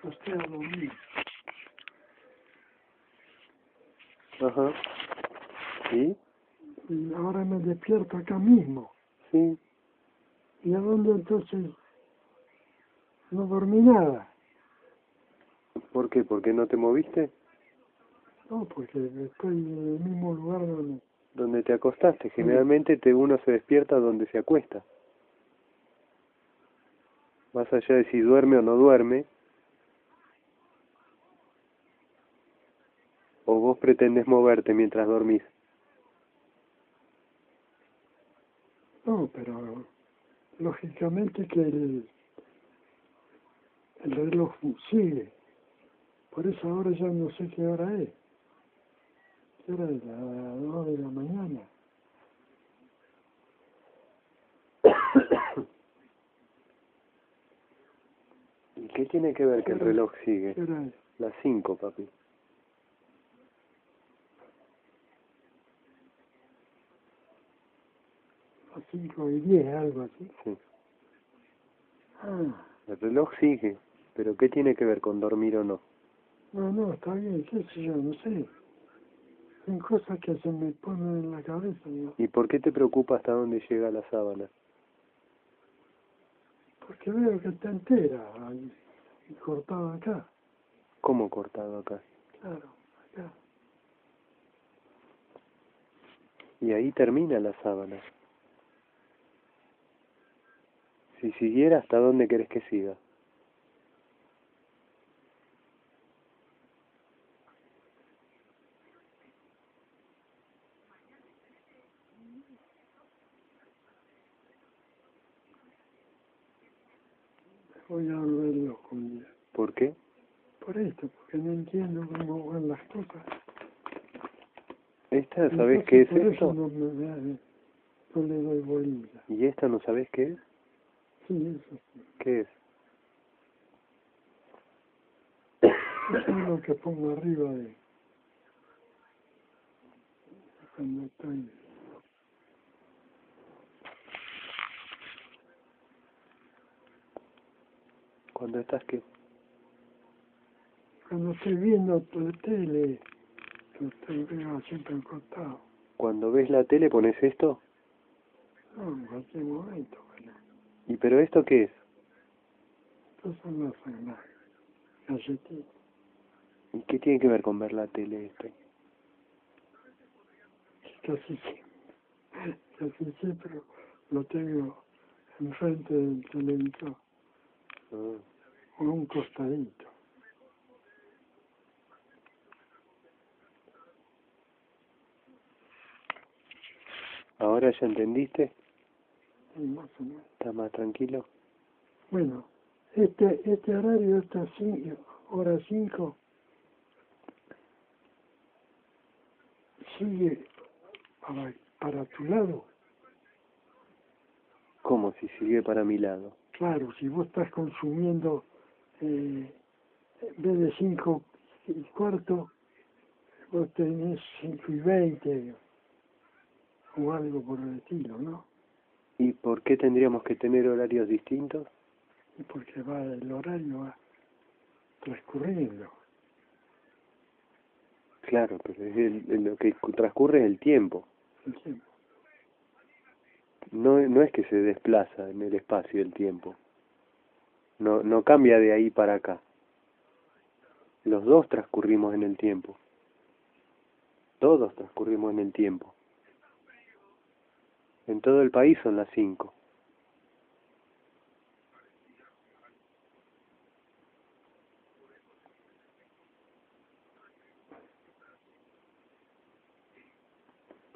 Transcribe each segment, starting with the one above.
acosté a dormir. Ajá. ¿Y? Y ahora me despierto acá mismo. Sí. ¿Y a dónde entonces? No dormí nada. ¿Por qué? ¿Por qué no te moviste? No, porque estoy en el mismo lugar donde... Donde te acostaste. Generalmente te uno se despierta donde se acuesta. Más allá de si duerme o no duerme. ¿O vos pretendes moverte mientras dormís? No, pero lógicamente que el, el reloj sigue. Por eso ahora ya no sé qué hora es. ¿Qué hora es? Las dos de la mañana. ¿Y qué tiene que ver que el reloj sigue? ¿Qué hora es? Las cinco, papi. Las cinco y diez, algo así. Sí. Ah, El reloj sigue. ¿Pero qué tiene que ver con dormir o no? no, no, está bien, qué sé yo, no sé. Son cosas que se me ponen en la cabeza. ¿no? ¿Y por qué te preocupa hasta dónde llega la sábana? Porque veo que está entera, y cortada acá. ¿Cómo cortado acá? Claro, acá. Y ahí termina la sábana. Si siguiera, ¿hasta dónde querés que siga? Voy a volver loco un día. ¿Por qué? Por esto, porque no entiendo cómo van las cosas. ¿Esta sabés Entonces, qué es por eso esto? No, me, me- no le doy bolilla. ¿Y esta no sabés qué es? ¿Qué es? Eso es lo que pongo arriba de... Cuando estoy... ¿Cuándo estás qué? Cuando estoy viendo la tele, lo estoy veo siempre al costado. Cuando ves la tele pones esto. No, en cualquier momento, bueno. ¿Y pero esto qué es? Estas son las galletitas. ¿Y qué tiene que ver con ver la tele esto? Casi siempre, casi siempre lo tengo enfrente del televisor Ah, o un costadito. ¿Ahora ya entendiste? Y más o menos. ¿Estás más tranquilo? Bueno, este, este horario, esta ci- hora 5, sigue para, para tu lado. ¿Cómo si sigue para mi lado? Claro, si vos estás consumiendo, eh, en vez de 5 y cuarto, vos tenés 5 y 20 o algo por el estilo, ¿no? ¿Y por qué tendríamos que tener horarios distintos? Y porque va el horario va transcurriendo. Claro, pero es el- lo que transcurre es el tiempo. el tiempo. No, no es que se desplaza en el espacio el tiempo. No, no cambia de ahí para acá. Los dos transcurrimos en el tiempo. Todos transcurrimos en el tiempo. En todo el país son las cinco.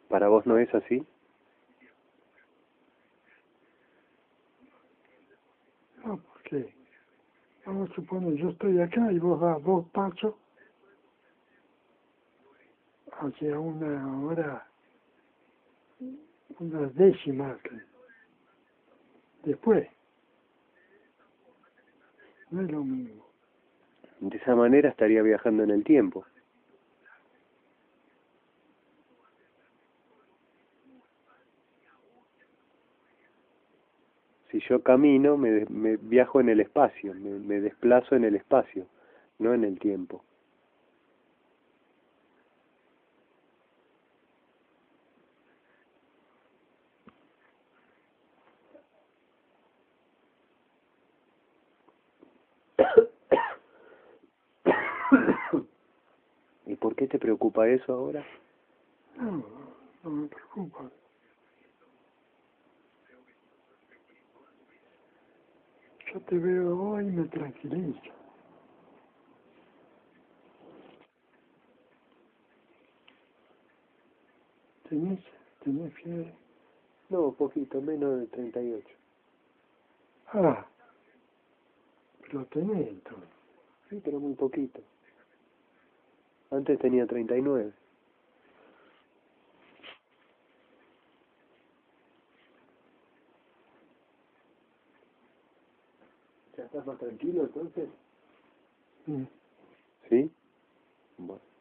¿Para vos no es así? No, porque vamos a suponer, yo estoy acá y vos das dos pasos hacia una hora, unas décimas después. No es lo mismo. De esa manera estaría viajando en el tiempo. Si yo camino, me, me viajo en el espacio, me, me desplazo en el espacio, no en el tiempo. ¿Y por qué te preocupa eso ahora? No, no me preocupa. Yo te veo hoy y me tranquilizo. ¿Tenés, tenés fiebre? No, poquito, menos de 38. Ah, pero tenés entonces. Sí, pero muy poquito. Antes tenía 39. ¿Ya estás más tranquilo entonces? ¿Sí? Bueno.